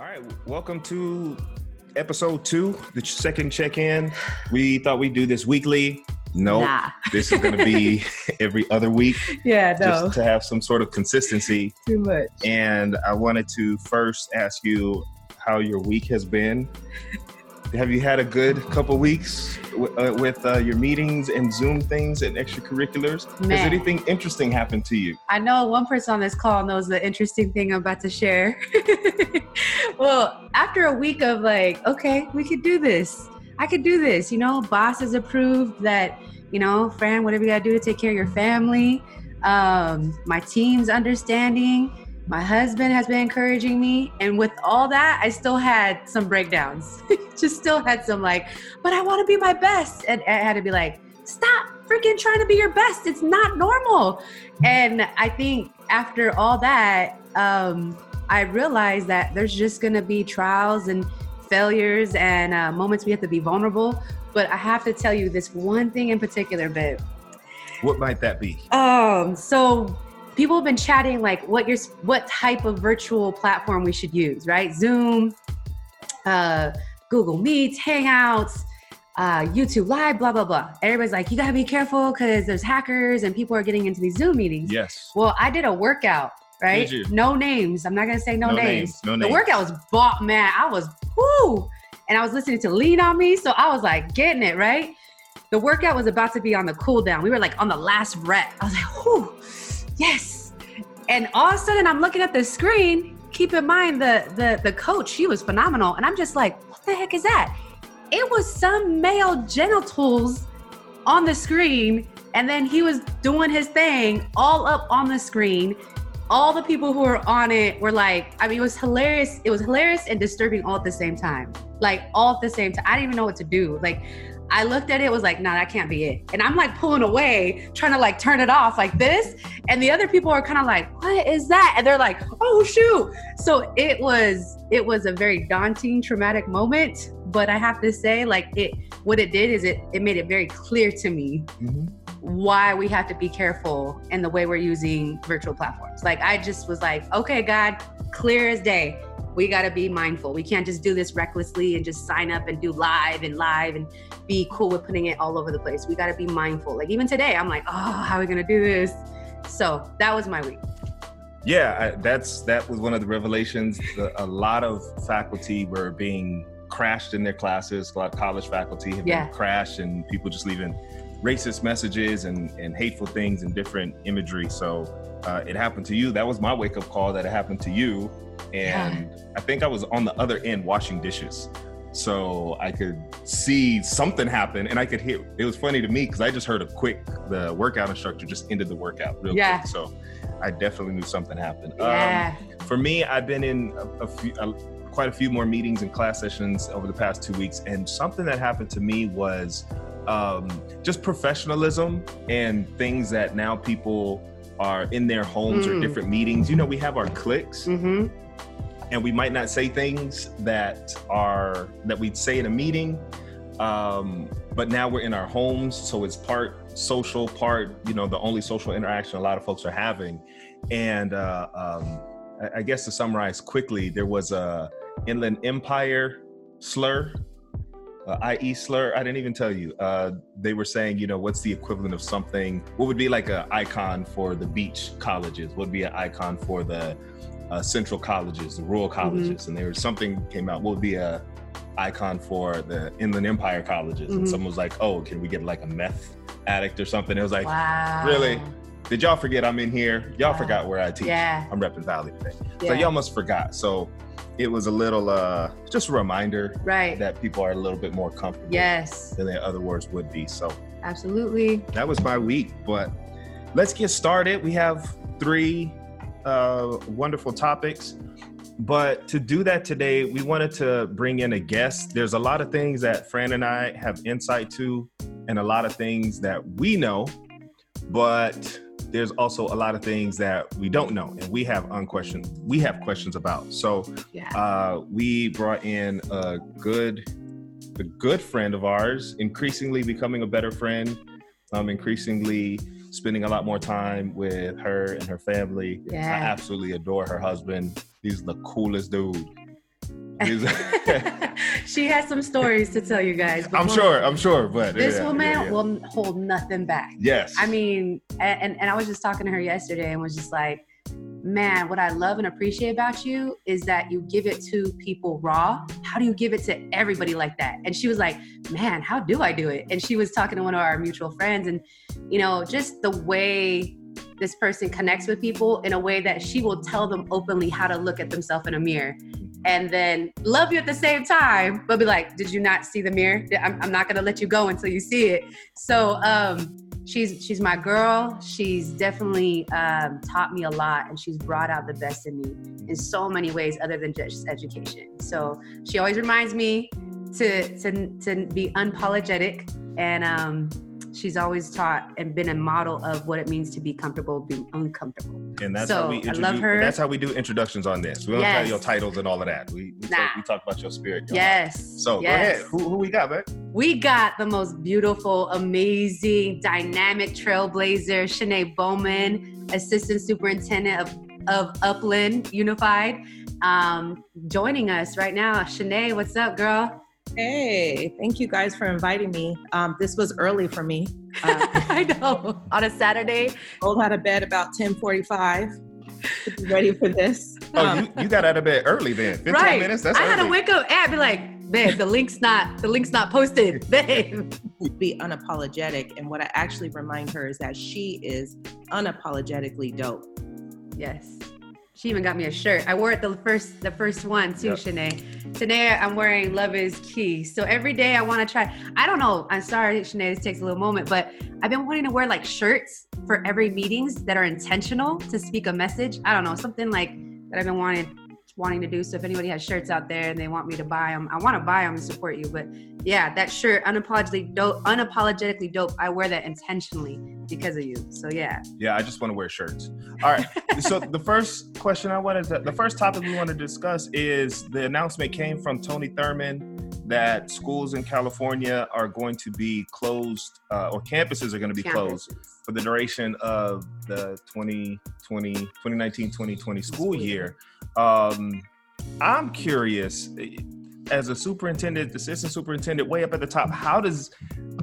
All right, welcome to episode two, the second check in. We thought we'd do this weekly. No, Nah. this is going to be every other week Yeah, no, just to have some sort of consistency. too much. And I wanted to first ask you how your week has been. Have you had a good couple weeks w- uh, with uh, your meetings and Zoom things and extracurriculars? Has anything interesting happened to you? I know one person on this call knows the interesting thing I'm about to share. well, after a week of like, okay, we could do this. I could do this. You know, boss has approved that, you know, Fran, whatever you gotta do to take care of your family. Um, my team's understanding. My husband has been encouraging me. And with all that, I still had some breakdowns. Just still had some like, but I wanna be my best. And I had to be like, stop freaking trying to be your best. It's not normal. And I think after all that, um, I realized that there's just gonna be trials and failures and uh, moments we have to be vulnerable. But I have to tell you this one thing in particular, babe. What might that be? Um, so people have been chatting like what your what type of virtual platform we should use, right? Zoom, uh, Google Meets, Hangouts, uh, YouTube Live, blah blah blah. Everybody's like, you gotta be careful because there's hackers and people are getting into these Zoom meetings. Yes. Well, I did a workout, right? No names. I'm not gonna say no, No names. names, no the workout was bought, man. I was whoo, and I was listening to Lean on Me, so I was like getting it right. The workout was about to be on the cool down. We were like on the last rep. I was like, whoo, yes. And all of a sudden, I'm looking at the screen. Keep in mind the the the coach, she was phenomenal, and I'm just like, what the heck is that? It was some male genitals on the screen and then he was doing his thing all up on the screen all the people who were on it were like i mean it was hilarious it was hilarious and disturbing all at the same time like all at the same time i didn't even know what to do like i looked at it was like no that can't be it and i'm like pulling away trying to like turn it off like this and the other people are kind of like what is that and they're like oh shoot so it was it was a very daunting traumatic moment but i have to say like it what it did is it it made it very clear to me Mhm. why we have to be careful in the way we're using virtual platforms. Like I just was like, okay, God, clear as day. We got to be mindful. We can't just do this recklessly and just sign up and do live and live and be cool with putting it all over the place. We got to be mindful. Like even today, I'm like, oh, how are we gonna do this? So that was my week. Yeah, I, that's that was one of the revelations. The, a lot of faculty were being crashed in their classes. A lot of college faculty have Yeah. been crashed, and people just leaving racist messages and, and hateful things and different imagery. So uh, it happened to you. That was my wake up call that it happened to you, and I think I was on the other end washing dishes. So I could see something happen, and I could hear. It was funny to me because I just heard a quick. The workout instructor just ended the workout real Yeah. quick. So I definitely knew something happened. Yeah. Um, for me, I've been in a, a few, a, quite a few more meetings and class sessions over the past two weeks, and something that happened to me was um, just professionalism and things that now people are in their homes or Mm. different meetings. You know, we have our cliques, mm-hmm. And we might not say things that are that we'd say in a meeting um, but now we're in our homes so it's part social part you know the only social interaction a lot of folks are having and uh, um, I, I guess to summarize quickly there was a inland empire slur uh, IE slur. I didn't even tell you. Uh, they were saying, you know, what's the equivalent of something? What would be like an icon for the beach colleges? What would be an icon for the uh, central colleges, the rural colleges? And there was something came out. What would be a icon for the Inland Empire colleges? And Mhm. someone was like, "Oh, can we get like a meth addict or something?" It was like, wow. really? "Did y'all forget I'm in here? Y'all Wow. forgot where I teach? Yeah. I'm repping Valley today. yeah. So y'all must forgot." So it was a little, uh, just a reminder right. that people are a little bit more comfortable yes. than their other words would be. So Absolutely. that was my week. But let's get started. We have three uh, wonderful topics. But to do that today, we wanted to bring in a guest. There's a lot of things that Fran and I have insight to, and a lot of things that we know, but there's also a lot of things that we don't know, and we have unquestioned. We have questions about. So Yeah. uh, we brought in a good, a good friend of ours, increasingly becoming a better friend, um, increasingly spending a lot more time with her and her family. I absolutely adore her husband. He's the coolest dude. she has some stories to tell you guys. I'm sure. I'm sure. But this yeah, woman yeah, yeah. will hold nothing back. Yes. I mean, and and I was just talking to her yesterday and was just like, man, what I love and appreciate about you is that you give it to people raw. How do you give it to everybody like that? And she was like, man, how do I do it? And she was talking to one of our mutual friends, and you know, just the way this person connects with people in a way that she will tell them openly how to look at themselves in a mirror and then love you at the same time but be like did you not see the mirror i'm, I'm not going to let you go until you see it so um she's she's my girl. She's definitely um, taught me a lot and she's brought out the best in me in so many ways other than just education. So she always reminds me to to, to be unapologetic and um she's always taught and been a model of what it means to be comfortable being uncomfortable. And that's So, how we I love her. That's how we do introductions on this. We don't tell your titles and all of that. We we, Nah. talk, we talk about your spirit. your Yes. So yes. go ahead. Who, who we got, man? We got the most beautiful, amazing, dynamic trailblazer, Shinay Bowman, Assistant Superintendent of, of Upland Unified, um, joining us right now. Shinay, what's up, girl? Hey, thank you guys for inviting me. Um, this was early for me. Uh, I know. On a Saturday. rolled out of bed about 10:45 ready for this. Oh, Um, you, you got out of bed early then. 15 right. minutes? That's I had to wake up and be like, babe, the link's not the link's not posted. Babe. be unapologetic, and what I actually remind her is that she is unapologetically dope. Yes. She even got me a shirt. I wore it the first the first one too, Yep. Shinay. Today I'm wearing Love is Key. So every day I want to try. I don't know. I'm sorry, Shinay, this takes a little moment, but I've been wanting to wear like shirts for every meetings that are intentional to speak a message. I don't know, something like that I've been wanting wanting to do. So if anybody has shirts out there and they want me to buy them, I want to buy them and support you. But yeah, that shirt, unapologetically dope, unapologetically dope. I wear that intentionally because of you. So yeah. Yeah, I just want to wear shirts. All right. so the first question I wanted to, the first topic we want to discuss is the announcement came from Tony Thurmond that schools in California are going to be closed, uh, or campuses are going to be closed for the duration of the 2020, 2019, 2020 school year. Um, I'm curious, as a superintendent, assistant superintendent, way up at the top, how does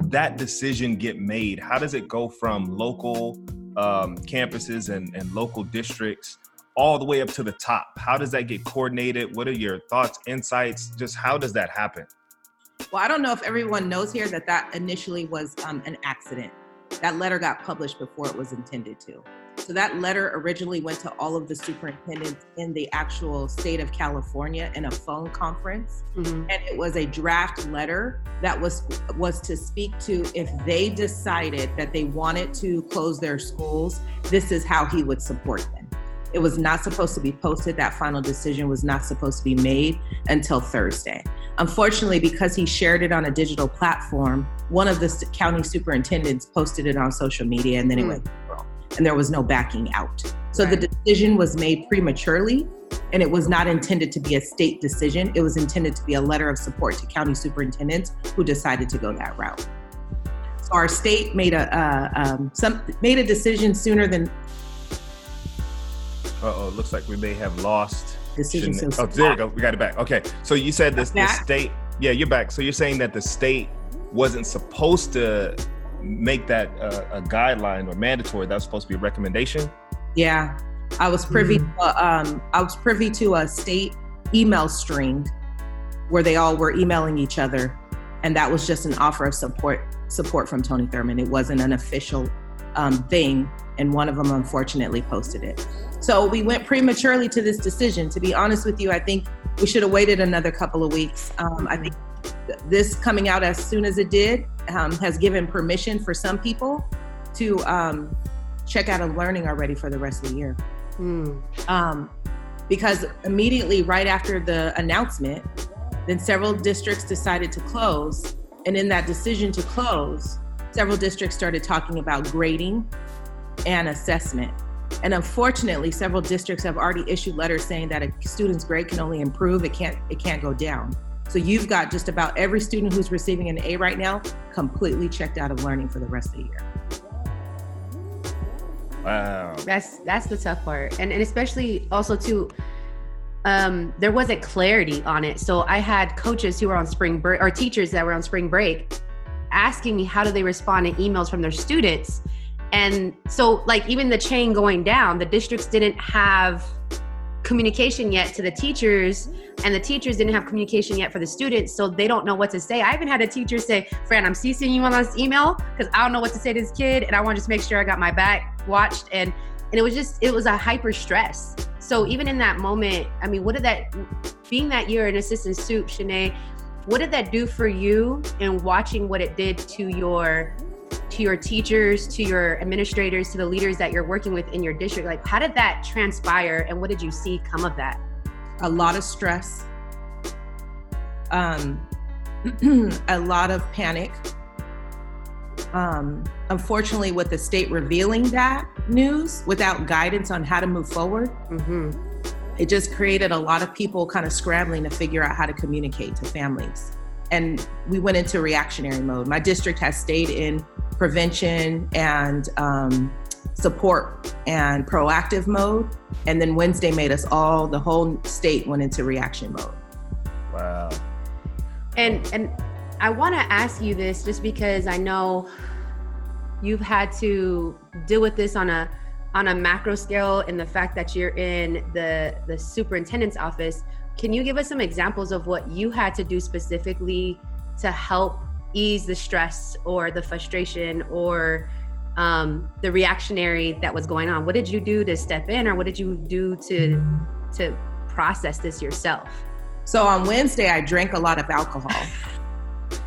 that decision get made? How does it go from local um, campuses and, and local districts all the way up to the top? How does that get coordinated? What are your thoughts, insights? Just how does that happen? Well, I don't know if everyone knows here that that initially was um, an accident. That letter got published before it was intended to. So that letter originally went to all of the superintendents in the actual state of California in a phone conference. Mhm. and it was a draft letter that was was to speak to if they decided that they wanted to close their schools this is how he would support them it was not supposed to be posted that final decision was not supposed to be made until thursday unfortunately because he shared it on a digital platform one of the county superintendents posted it on social media and then it Hmm. went and there was no backing out so Right. the decision was made prematurely and it was not intended to be a state decision. It was intended to be a letter of support to county superintendents who decided to go that route. So our state made a uh, um, some made a decision sooner than Uh oh, looks like we may have lost. decision. So oh, there we go. We got it back. Okay. So you said this the state. Yeah, you're back. So you're saying that the state wasn't supposed to make that uh, a guideline or mandatory. That was supposed to be a recommendation. Yeah, I was privy. Mhm. To, um, I was privy to a state email string where they all were emailing each other, and that was just an offer of support support from Tony Thurmond. It wasn't an official um, thing, and one of them unfortunately posted it. So we went prematurely to this decision. To be honest with you, I think we should have waited another couple of weeks. Um, I think th- this coming out as soon as it did um, has given permission for some people to um, check out of learning already for the rest of the year. Mm. Um, because immediately right after the announcement, then several districts decided to close. And in that decision to close, several districts started talking about grading and assessment. And unfortunately, several districts have already issued letters saying that a student's grade can only improve, it can't it can't go down. So you've got just about every student who's receiving an A right now completely checked out of learning for the rest of the year. Wow. That's that's the tough part, and and especially also too. um, there wasn't clarity on it. So I had coaches who were on spring break or teachers that were on spring break asking me how do they respond to emails from their students. And so, like, even the chain going down, the districts didn't have communication yet to the teachers and the teachers didn't have communication yet for the students so they don't know what to say. I even had a teacher say fran i'm ceasing you on this email because i don't know what to say to this kid and i want to just make sure i got my back watched and and it was just it was a hyper stress. So even in that moment i mean what did that being that you're an assistant soup Shinay, what did that do for you in watching what it did to your to your teachers, to your administrators, to the leaders that you're working with in your district? Like, how did that transpire and what did you see come of that? A lot of stress, um, a lot of panic. Um, unfortunately, with the state revealing that news without guidance on how to move forward, mm-hmm. it just created a lot of people kind of scrambling to figure out how to communicate to families. And we went into reactionary mode. My district has stayed in prevention and um, support and proactive mode. And then Wednesday made us all, the whole state went into reaction mode. Wow. And, and I want to ask you this just because I know you've had to deal with this on a on a macro scale and the fact that you're in the the superintendent's office can you give us some examples of what you had to do specifically to help ease the stress or the frustration or um, the reactionary that was going on? What did you do to step in, or what did you do to to process this yourself? So on Wednesday, I drank a lot of alcohol.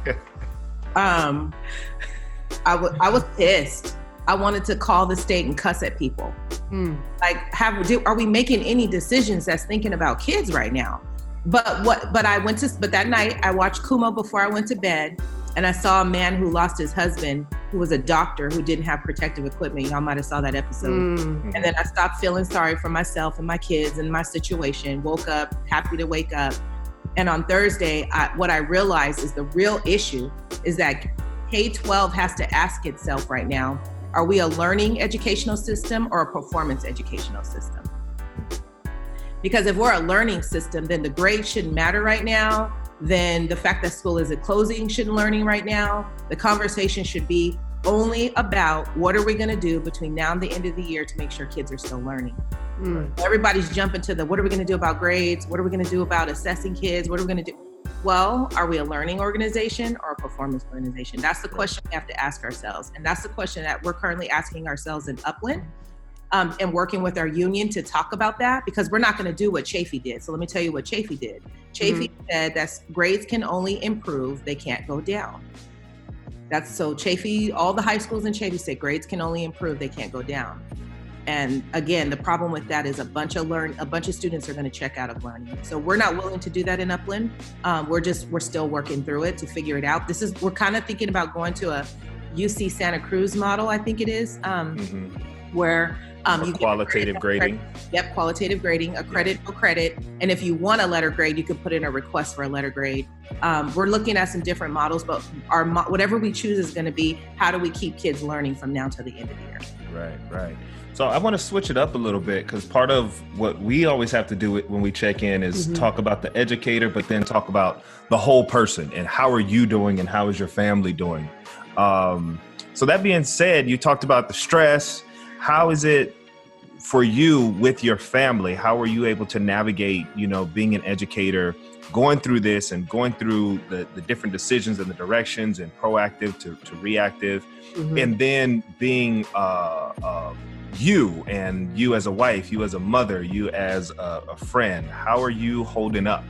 um, I, w- I was pissed. I wanted to call the state and cuss at people. Mm. Like, have do, are we making any decisions that's thinking about kids right now? But what? But I went to. But that night, I watched Cuomo before I went to bed, and I saw a man who lost his husband, who was a doctor who didn't have protective equipment. Y'all might have saw that episode. Mm. And then I stopped feeling sorry for myself and my kids and my situation. Woke up happy to wake up. And on Thursday, I, what I realized is the real issue is that K 12 has to ask itself right now are we a learning educational system or a performance educational system? Because if we're a learning system, then the grades shouldn't matter right now then the fact that school isn't closing shouldn't learning right now. The conversation should be only about what are we going to do between now and the end of the year to make sure kids are still learning. Mm. Everybody's jumping to the what are we going to do about grades? What are we going to do about assessing kids? What are we going to do? Well, are we a learning organization or a performance organization? That's the question we have to ask ourselves. And that's the question that we're currently asking ourselves in Upland um, and working with our union to talk about that because we're not going to do what Chaffey did. So let me tell you what Chaffey did. Chaffey mm-hmm. said that grades can only improve, they can't go down. That's so Chaffey, all the high schools in Chaffey say grades can only improve, they can't go down. And again, the problem with that is a bunch of learn, a bunch of students are going to check out of learning. So we're not willing to do that in Upland. Um, we're just we're still working through it to figure it out. This is we're kind of thinking about going to a UC Santa Cruz model, I think it is, um, mm-hmm. where um, you qualitative grading. Yep, qualitative grading, a credit yeah. credit. And if you want a letter grade, you can put in a request for a letter grade. Um, we're looking at some different models, but our whatever we choose is going to be how do we keep kids learning from now to the end of the year. Right, right. So I want to switch it up a little bit because part of what we always have to do when we check in is mm-hmm. talk about the educator, but then talk about the whole person and how are you doing and how is your family doing. Um, so that being said, you talked about the stress how is it for you with your family? How are you able to navigate you know being an educator going through this and going through the, the different decisions and the directions and proactive to, to reactive? Mm-hmm. and then being uh, uh, you and you as a wife you as a mother you as a, a friend how are you holding up?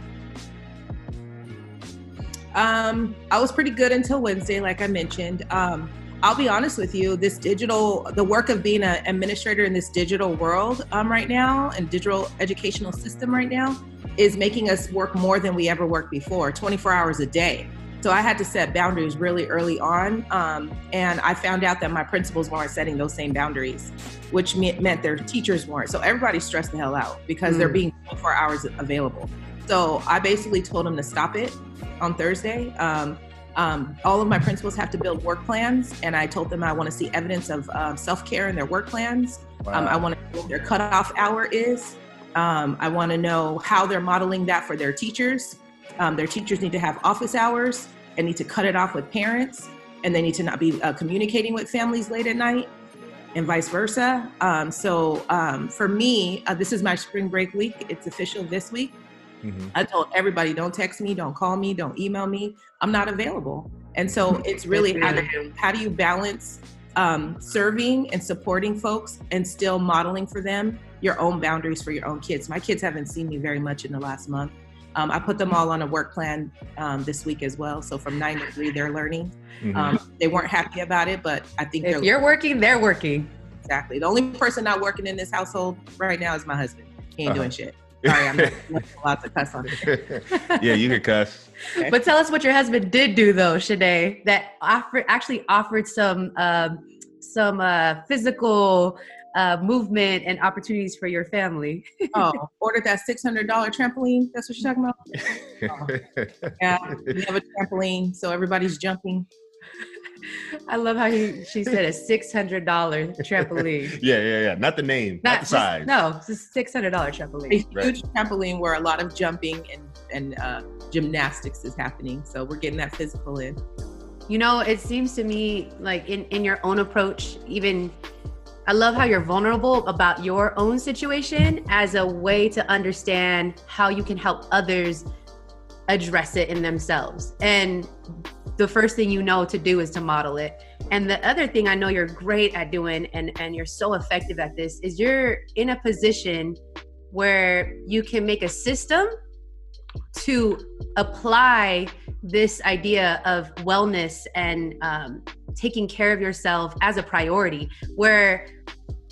Um, i was pretty good until wednesday like i mentioned. Um, I'll be honest with you, this digital, the work of being an administrator in this digital world um, right now and digital educational system right now is making us work more than we ever worked before, 24 hours a day. So I had to set boundaries really early on. Um, and I found out that my principals weren't setting those same boundaries, which meant their teachers weren't. So everybody's stressed the hell out because mm. they're being 24 hours available. So I basically told them to stop it on Thursday. Um, um, all of my principals have to build work plans, and I told them I want to see evidence of um, self care in their work plans. Wow. Um, I want to know what their cutoff hour is. Um, I want to know how they're modeling that for their teachers. Um, their teachers need to have office hours and need to cut it off with parents, and they need to not be uh, communicating with families late at night, and vice versa. Um, so um, for me, uh, this is my spring break week. It's official this week. Mm-hmm. I told everybody, don't text me, don't call me, don't email me. I'm not available. And so it's really how do you, how do you balance um, serving and supporting folks and still modeling for them your own boundaries for your own kids. My kids haven't seen me very much in the last month. Um, I put them all on a work plan um, this week as well. So from nine to three, they're learning. Mm-hmm. Um, they weren't happy about it, but I think they if you're working, they're working. Exactly. The only person not working in this household right now is my husband. He ain't uh-huh. doing shit. Sorry, I'm not allowed to cuss on it. yeah, you can cuss. Okay. But tell us what your husband did do though, Shinay, that offered actually offered some um, some uh, physical uh, movement and opportunities for your family. oh, ordered that six hundred dollar trampoline. That's what you're talking about. Oh. Yeah, we have a trampoline, so everybody's jumping. I love how he she said a six hundred dollar trampoline. yeah, yeah, yeah. Not the name, not, not the size. No, it's a six hundred dollar trampoline. A huge right. trampoline where a lot of jumping and and uh, gymnastics is happening. So we're getting that physical in. You know, it seems to me like in in your own approach, even I love how you're vulnerable about your own situation as a way to understand how you can help others address it in themselves. And the first thing you know to do is to model it. And the other thing I know you're great at doing and, and you're so effective at this is you're in a position where you can make a system to apply this idea of wellness and um, taking care of yourself as a priority where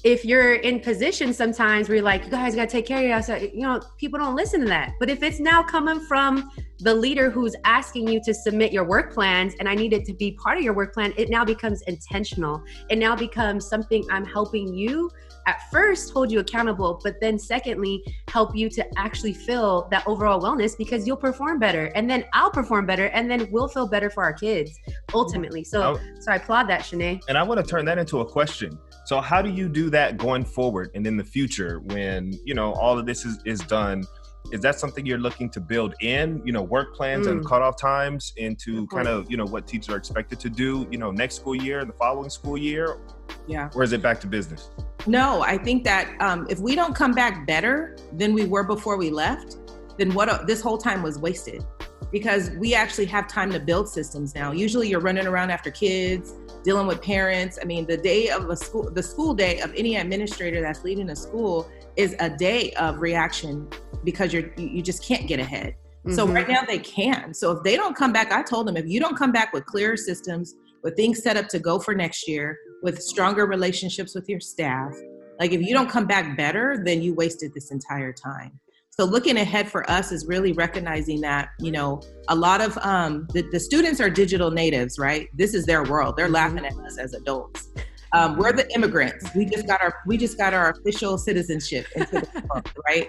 if you're in position sometimes where you're like, you guys got to take care of yourself, you know, people don't listen to that. But if it's now coming from the leader who's asking you to submit your work plans and I need it to be part of your work plan, it now becomes intentional. It now becomes something I'm helping you at first hold you accountable, but then secondly, help you to actually feel that overall wellness because you'll perform better and then I'll perform better and then we'll feel better for our kids ultimately. So, so I applaud that, Shinay. And I want to turn that into a question. So how do you do that going forward and in the future when, you know, all of this is, is done? Is that something you're looking to build in, you know, work plans mm. and cutoff times into kind of, you know, what teachers are expected to do, you know, next school year, the following school year? Yeah. Or is it back to business? No, I think that um, if we don't come back better than we were before we left, then what a, this whole time was wasted because we actually have time to build systems now. Usually you're running around after kids, dealing with parents. I mean, the day of a school, the school day of any administrator that's leading a school is a day of reaction because you're you just can't get ahead. Mm-hmm. So right now they can. So if they don't come back, I told them if you don't come back with clearer systems, with things set up to go for next year, with stronger relationships with your staff, like if you don't come back better, then you wasted this entire time. So looking ahead for us is really recognizing that, you know, a lot of um, the, the students are digital natives, right? This is their world. They're mm-hmm. laughing at us as adults. Um, we're the immigrants. We just got our we just got our official citizenship into the month, right?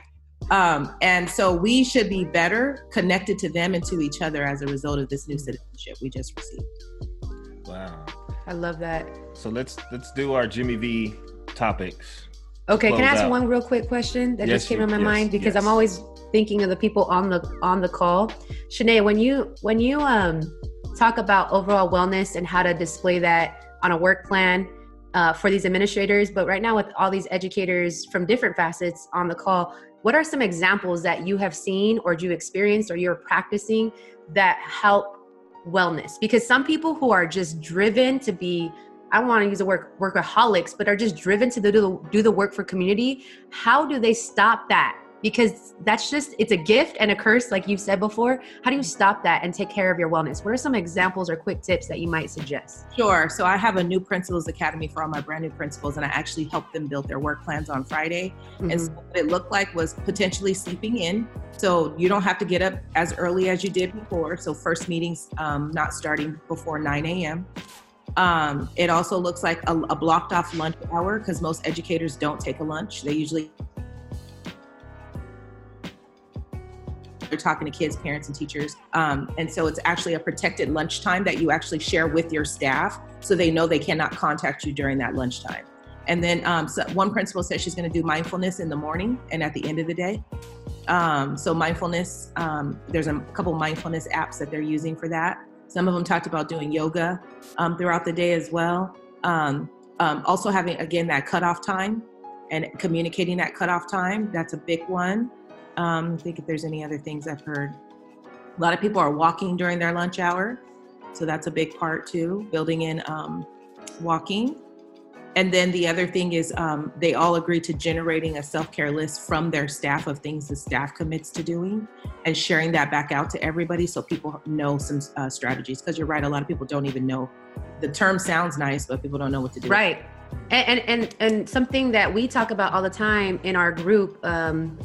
Um, and so we should be better connected to them and to each other as a result of this new citizenship we just received. Wow. I love that. So let's let's do our Jimmy V topics. Okay, can I ask out. one real quick question that yes, just came in my yes, mind because yes. I'm always thinking of the people on the on the call. Shinay, when you when you um talk about overall wellness and how to display that on a work plan uh, for these administrators, but right now with all these educators from different facets on the call, what are some examples that you have seen or you experienced or you're practicing that help wellness? Because some people who are just driven to be I want to use the word workaholics, but are just driven to do the, do the work for community. How do they stop that? Because that's just, it's a gift and a curse, like you've said before. How do you stop that and take care of your wellness? What are some examples or quick tips that you might suggest? Sure. So I have a new principals academy for all my brand new principals, and I actually helped them build their work plans on Friday. Mm-hmm. And so what it looked like was potentially sleeping in. So you don't have to get up as early as you did before. So first meetings um, not starting before 9 a.m. Um, it also looks like a, a blocked off lunch hour because most educators don't take a lunch. They usually they're talking to kids, parents, and teachers. Um, and so it's actually a protected lunchtime that you actually share with your staff so they know they cannot contact you during that lunchtime. and then um, so one principal said she's going to do mindfulness in the morning and at the end of the day. Um, so mindfulness, um, there's a couple mindfulness apps that they're using for that. Some of them talked about doing yoga um, throughout the day as well. Um, um, also having again that cutoff time and communicating that cutoff time. That's a big one. Um, I think if there's any other things I've heard. A lot of people are walking during their lunch hour, so that's a big part too. Building in um, walking. And then the other thing is um, they all agree to generating a self care list from their staff of things the staff commits to doing and sharing that back out to everybody so people know some uh, strategies. Because you're right, a lot of people don't even know. The term sounds nice, but people don't know what to do. Right. And, and and and something that we talk about all the time in our group um,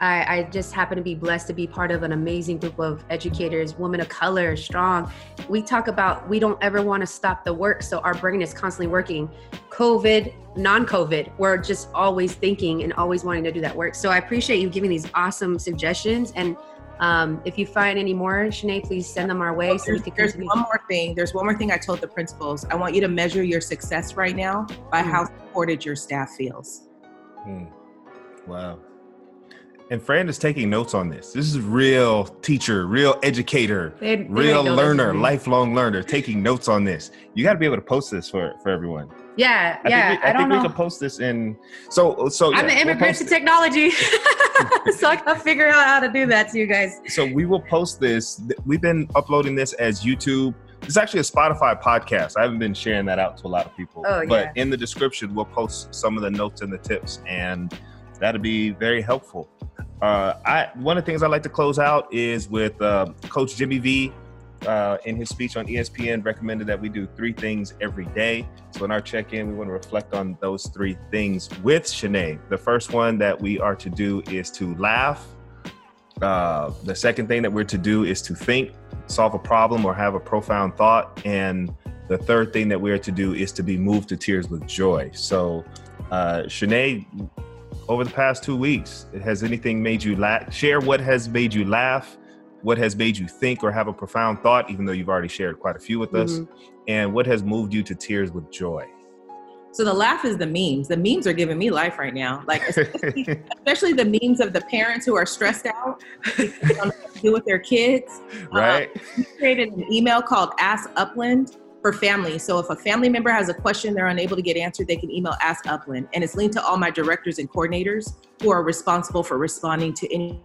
I, I, just happen to be blessed to be part of an amazing group of educators, women of color, strong. We talk about we don't ever want to stop the work, so our brain is constantly working. COVID, non COVID, we're just always thinking and always wanting to do that work. So I appreciate you giving these awesome suggestions. And um, if you find any more, Shinay, please send them our way. So there's, there's one more thing. There's one more thing I told the principals. I want you to measure your success right now by mm. how supported your staff feels. Mm. Wow. And Fran is taking notes on this. This is real teacher, real educator, they, they real learner, lifelong learner, taking notes on this. You got to be able to post this for for everyone. Yeah, I yeah. Think we, I, I think know. we can post this in. So, so yeah, I'm an immigrant we'll to technology, so I can figure out how to do that to you guys. So we will post this. We've been uploading this as YouTube. It's actually a Spotify podcast. I haven't been sharing that out to a lot of people. Oh, but yeah. in the description, we'll post some of the notes and the tips, and that'll be very helpful. Uh, I one of the things I like to close out is with uh, Coach Jimmy V. Uh, in his speech on ESPN, recommended that we do three things every day. So in our check-in, we want to reflect on those three things with Shinay. The first one that we are to do is to laugh. Uh, the second thing that we're to do is to think, solve a problem, or have a profound thought. And the third thing that we are to do is to be moved to tears with joy. So, uh, Shinay, over the past two weeks? Has anything made you laugh? Share what has made you laugh, what has made you think or have a profound thought, even though you've already shared quite a few with mm-hmm. us, and what has moved you to tears with joy. So the laugh is the memes. The memes are giving me life right now. Like especially, especially the memes of the parents who are stressed out do with their kids. Right. Um, we created an email called Ask Upland for family. So if a family member has a question they're unable to get answered, they can email Ask Upland. And it's linked to all my directors and coordinators who are responsible for responding to any.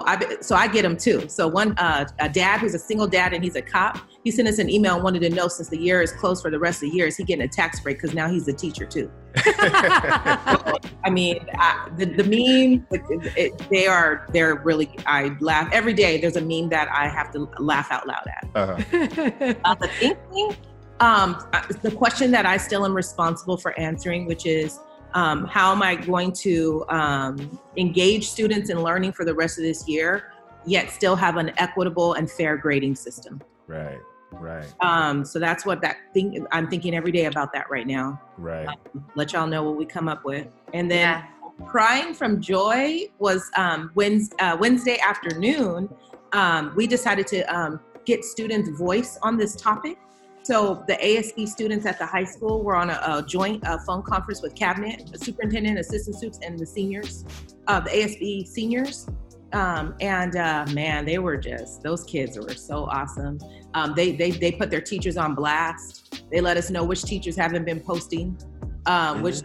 I, so I get them too. So one, uh, a dad who's a single dad and he's a cop, he sent us an email and wanted to know since the year is closed for the rest of the year, is he getting a tax break? Because now he's a teacher too. I mean, I, the, the meme, it, it, they are, they're really, I laugh every day. There's a meme that I have to laugh out loud at. Uh-huh. uh, the thinking, um, uh, the question that I still am responsible for answering, which is, um, how am I going to um, engage students in learning for the rest of this year, yet still have an equitable and fair grading system? Right. Right. Um, so that's what that thing I'm thinking every day about that right now. Right. Um, let y'all know what we come up with. And then yeah. crying from joy was um, Wednesday, uh, Wednesday afternoon. Um, we decided to um, get students' voice on this topic. So the ASB students at the high school were on a, a joint uh, phone conference with cabinet, superintendent, assistant supes, and the seniors, uh, the ASB seniors. Um, and uh, man, they were just those kids were so awesome. Um, they they they put their teachers on blast. They let us know which teachers haven't been posting. Um, which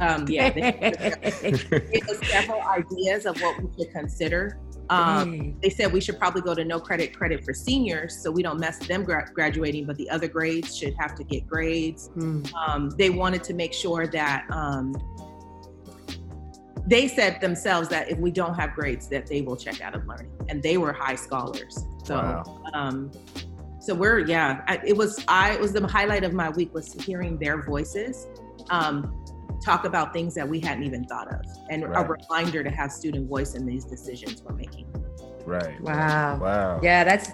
um, yeah, they, gave us several ideas of what we should consider. Um, they said we should probably go to no credit credit for seniors, so we don't mess them gra- graduating, but the other grades should have to get grades. Mm. Um, they wanted to make sure that um, they said themselves that if we don't have grades, that they will check out of learning, and they were high scholars. So, wow. So we're yeah. I, it was I it was the highlight of my week was hearing their voices um, talk about things that we hadn't even thought of, and right. a reminder to have student voice in these decisions we're making. Right. Wow. Wow. Yeah, that's.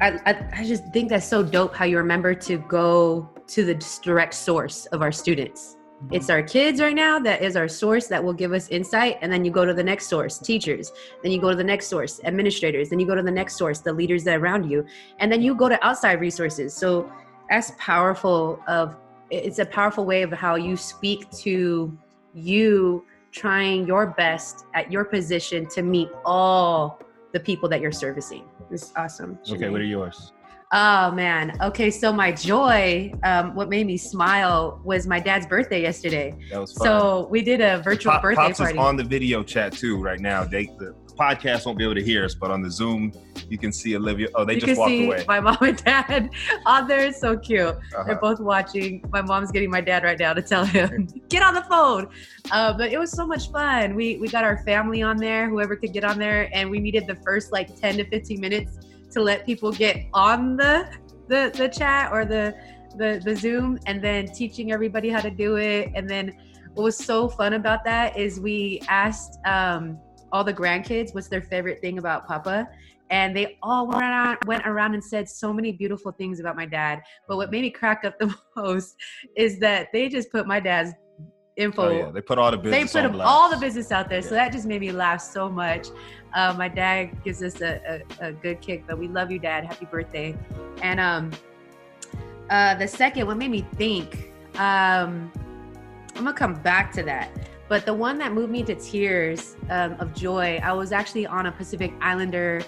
I, I, I just think that's so dope how you remember to go to the direct source of our students it's our kids right now that is our source that will give us insight and then you go to the next source teachers then you go to the next source administrators then you go to the next source the leaders that are around you and then you go to outside resources so That's powerful. Of it's a powerful way of how you speak to you trying your best at your position to meet all the people that you're servicing. It's awesome. Okay, what are yours? Oh man. Okay, so my joy, um, what made me smile was my dad's birthday yesterday. That was fun. So we did a virtual Pop, birthday Pops party. is on the video chat too right now. They the podcast won't be able to hear us, but on the Zoom you can see Olivia. Oh, they you just walked away. my mom and dad on there. It's so cute. Uh-huh. They're both watching. My mom's getting my dad right now to tell him get on the phone. Uh, but it was so much fun. We we got our family on there, whoever could get on there, and we needed the first like ten to fifteen minutes to let people get on the the the chat or the the the Zoom, and then teaching everybody how to do it. And then what was so fun about that is we asked um, all the grandkids what's their favorite thing about Papa. And they all went around, went around and said so many beautiful things about my dad. But what made me crack up the most is that they just put my dad's info Oh yeah, they put all the business. they put all the business out there. So that just made me laugh so much. Uh, my dad gives us a, a, a good kick, but we love you, Dad. Happy birthday. And um, uh, the second, what made me think, um, I'm gonna come back to that. But the one that moved me to tears um, of joy, I was actually on a Pacific Islander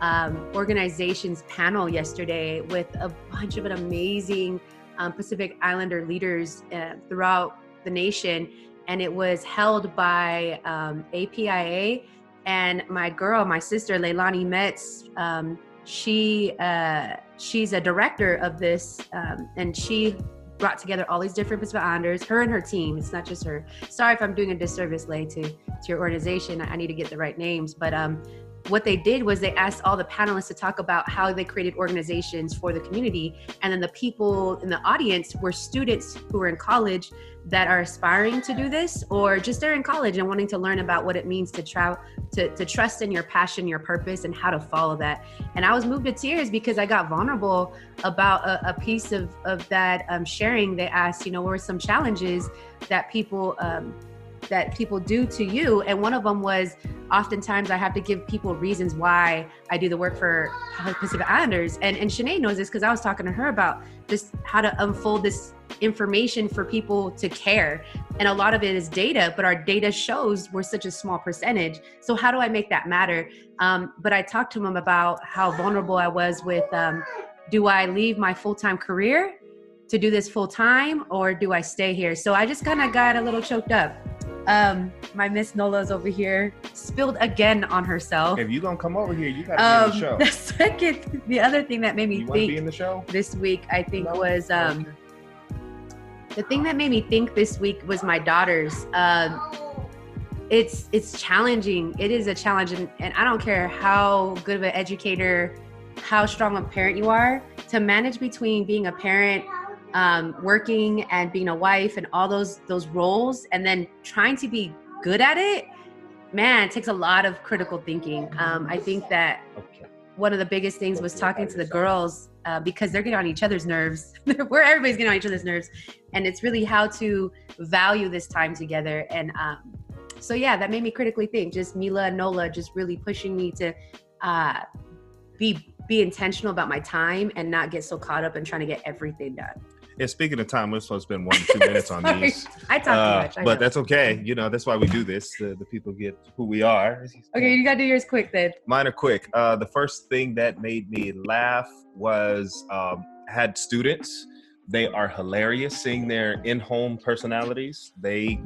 um, organizations panel yesterday with a bunch of an amazing um, Pacific Islander leaders uh, throughout the nation, and it was held by um, APIA. And my girl, my sister Leilani Metz, um, she uh, she's a director of this, um, and she brought together all these different Islanders, her and her team. It's not just her. Sorry if I'm doing a disservice, Lay, to to your organization. I need to get the right names, but um, what they did was they asked all the panelists to talk about how they created organizations for the community. And then the people in the audience were students who were in college that are aspiring to do this or just they're in college and wanting to learn about what it means to try to, to trust in your passion your purpose and how to follow that. And i was moved to tears because i got vulnerable about a, a piece of, of that um, sharing. They asked you know what were some challenges that people um, that people do to you and one of them was oftentimes I have to give people reasons why I do the work for Pacific Islanders. And and Shinay knows this because I was talking to her about just how to unfold this information for people to care. And a lot of it is data, but our data shows we're such a small percentage. So how do I make that matter? Um, but I talked to him about how vulnerable I was with um, do I leave my full-time career to do this full time or do I stay here? So I just kind of got a little choked up. Um, my Miss Nola's over here spilled again on herself. If you gonna come over here, you gotta be in the Um, show. the second, the other thing that made me You to be think in the show? this week, I think No? was um, Okay. the thing that made me think this week was my daughters. Um, it's it's challenging. It is a challenge, and, and I don't care how good of an educator, how strong a parent you are, to manage between being a parent, um, working, and being a wife, and all those those roles, and then trying to be good at it. Man, it takes a lot of critical thinking. Um, I think that Okay. one of the biggest things was talking to the girls uh, because they're getting on each other's nerves. Where everybody's getting on each other's nerves, and it's really how to value this time together. And um, so, yeah, that made me critically think. Just Mila and Nola just really pushing me to uh, be be intentional about my time and not get so caught up in trying to get everything done. Yeah, speaking of time, we're supposed to spend one or two minutes on these. I talk Uh, too much. I but know. that's okay. You know, that's why we do this. The, the people get who we are. okay. You gotta do yours quick then. Mine are quick. Uh, the first thing that made me laugh was um, had students. They are hilarious seeing their in-home personalities. They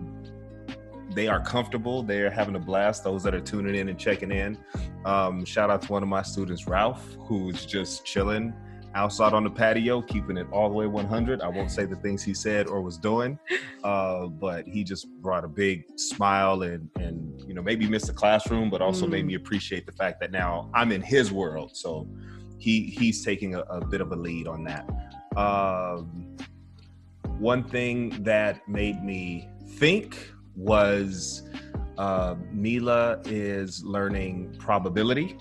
they are comfortable. They are having a blast. Those that are tuning in and checking in. Um, shout out to one of my students, Ralph, who's just chilling outside on the patio, keeping it all the way 100. I won't say the things he said or was doing, uh, but he just brought a big smile and and you know maybe missed the classroom, but also made Mm. me appreciate the fact that now I'm in his world. So he he's taking a, a bit of a lead on that. Um, one thing that made me think was uh, Mila is learning probability.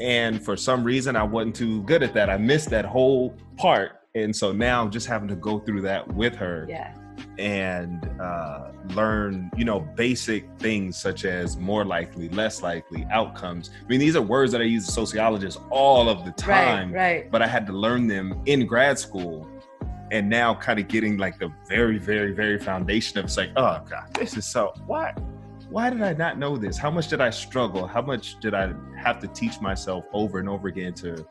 And for some reason, I wasn't too good at that. I missed that whole part. And so now I'm just having to go through that with her. Yeah. and uh, learn, you know, basic things such as more likely, less likely, outcomes. I mean, these are words that I use as sociologists all of the time, Right, right. but I had to learn them in grad school. And now, kind of getting like the very, very, very foundation of it's like, oh god, this is so why, why did I not know this? How much did I struggle? How much did I have to teach myself over and over again to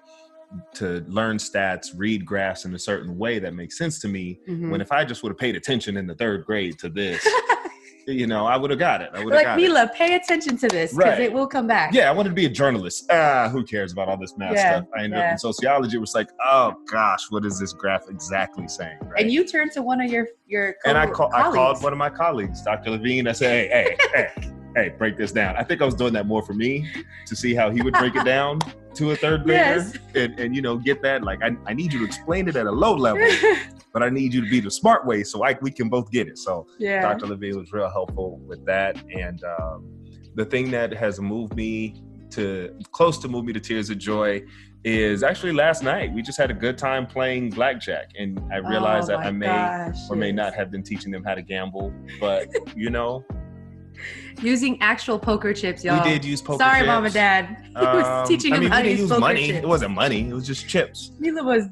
to learn stats, read graphs in a certain way that makes sense to me? Mhm. When if I just would have paid attention in the third grade to this, you know, I would have got it. I would have like got it. Mila, pay attention to this because Right. it will come back. Yeah, I wanted to be a journalist. Ah, who cares about all this math Yeah, stuff? I ended yeah. up in sociology. It was like, oh gosh, what is this graph exactly saying? Right? And you turned to one of your your and I, co- call, I called one of my colleagues, Dr. Levine. I said, hey, hey, hey, hey, break this down. I think I was doing that more for me to see how he would break it down to a third grader Yes. and, and, you know, get that. Like, I, I need you to explain it at a low level, but I need you to be the smart way so I, we can both get it. So yeah. Dr. Levine was real helpful with that. And um, the thing that has moved me to close to move me to tears of joy is actually last night. We just had a good time playing blackjack, and I realized Oh that I may gosh, or may not have been teaching them how to gamble, but you know, using actual poker chips, y'all. we did use poker. Sorry, chips. mom and dad. He was Um, teaching I mean, how to didn't use money. chips. It wasn't money. It was just chips. Mila was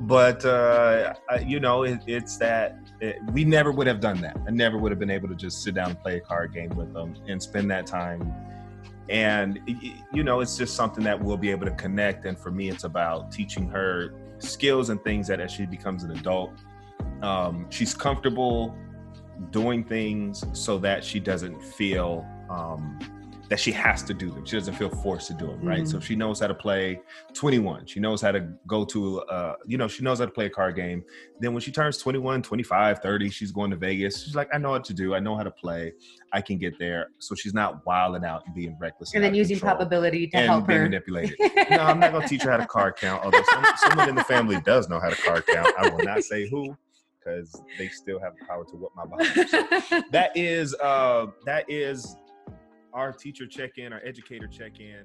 but uh, you know, it, it's that it, we never would have done that. I never would have been able to just sit down and play a card game with them and spend that time. And you know, it's just something that we'll be able to connect. And for me, it's about teaching her skills and things that as she becomes an adult, um, she's comfortable doing things so that she doesn't feel um, that she has to do them. She doesn't feel forced to do them, right? So she knows how to play 21, she knows how to go to, uh, you know, she knows how to play a card game. Then when she turns 21, 25, 30, she's going to Vegas. She's like, I know what to do. I know how to play. I can get there. So she's not wilding out and being reckless. and then using probability to and help being her. manipulated. no, I'm not going to teach her how to card count. Although some, someone in the family does know how to card count. I will not say who because they still have the power to whip my body. So that is uh that is our teacher check-in our educator check-in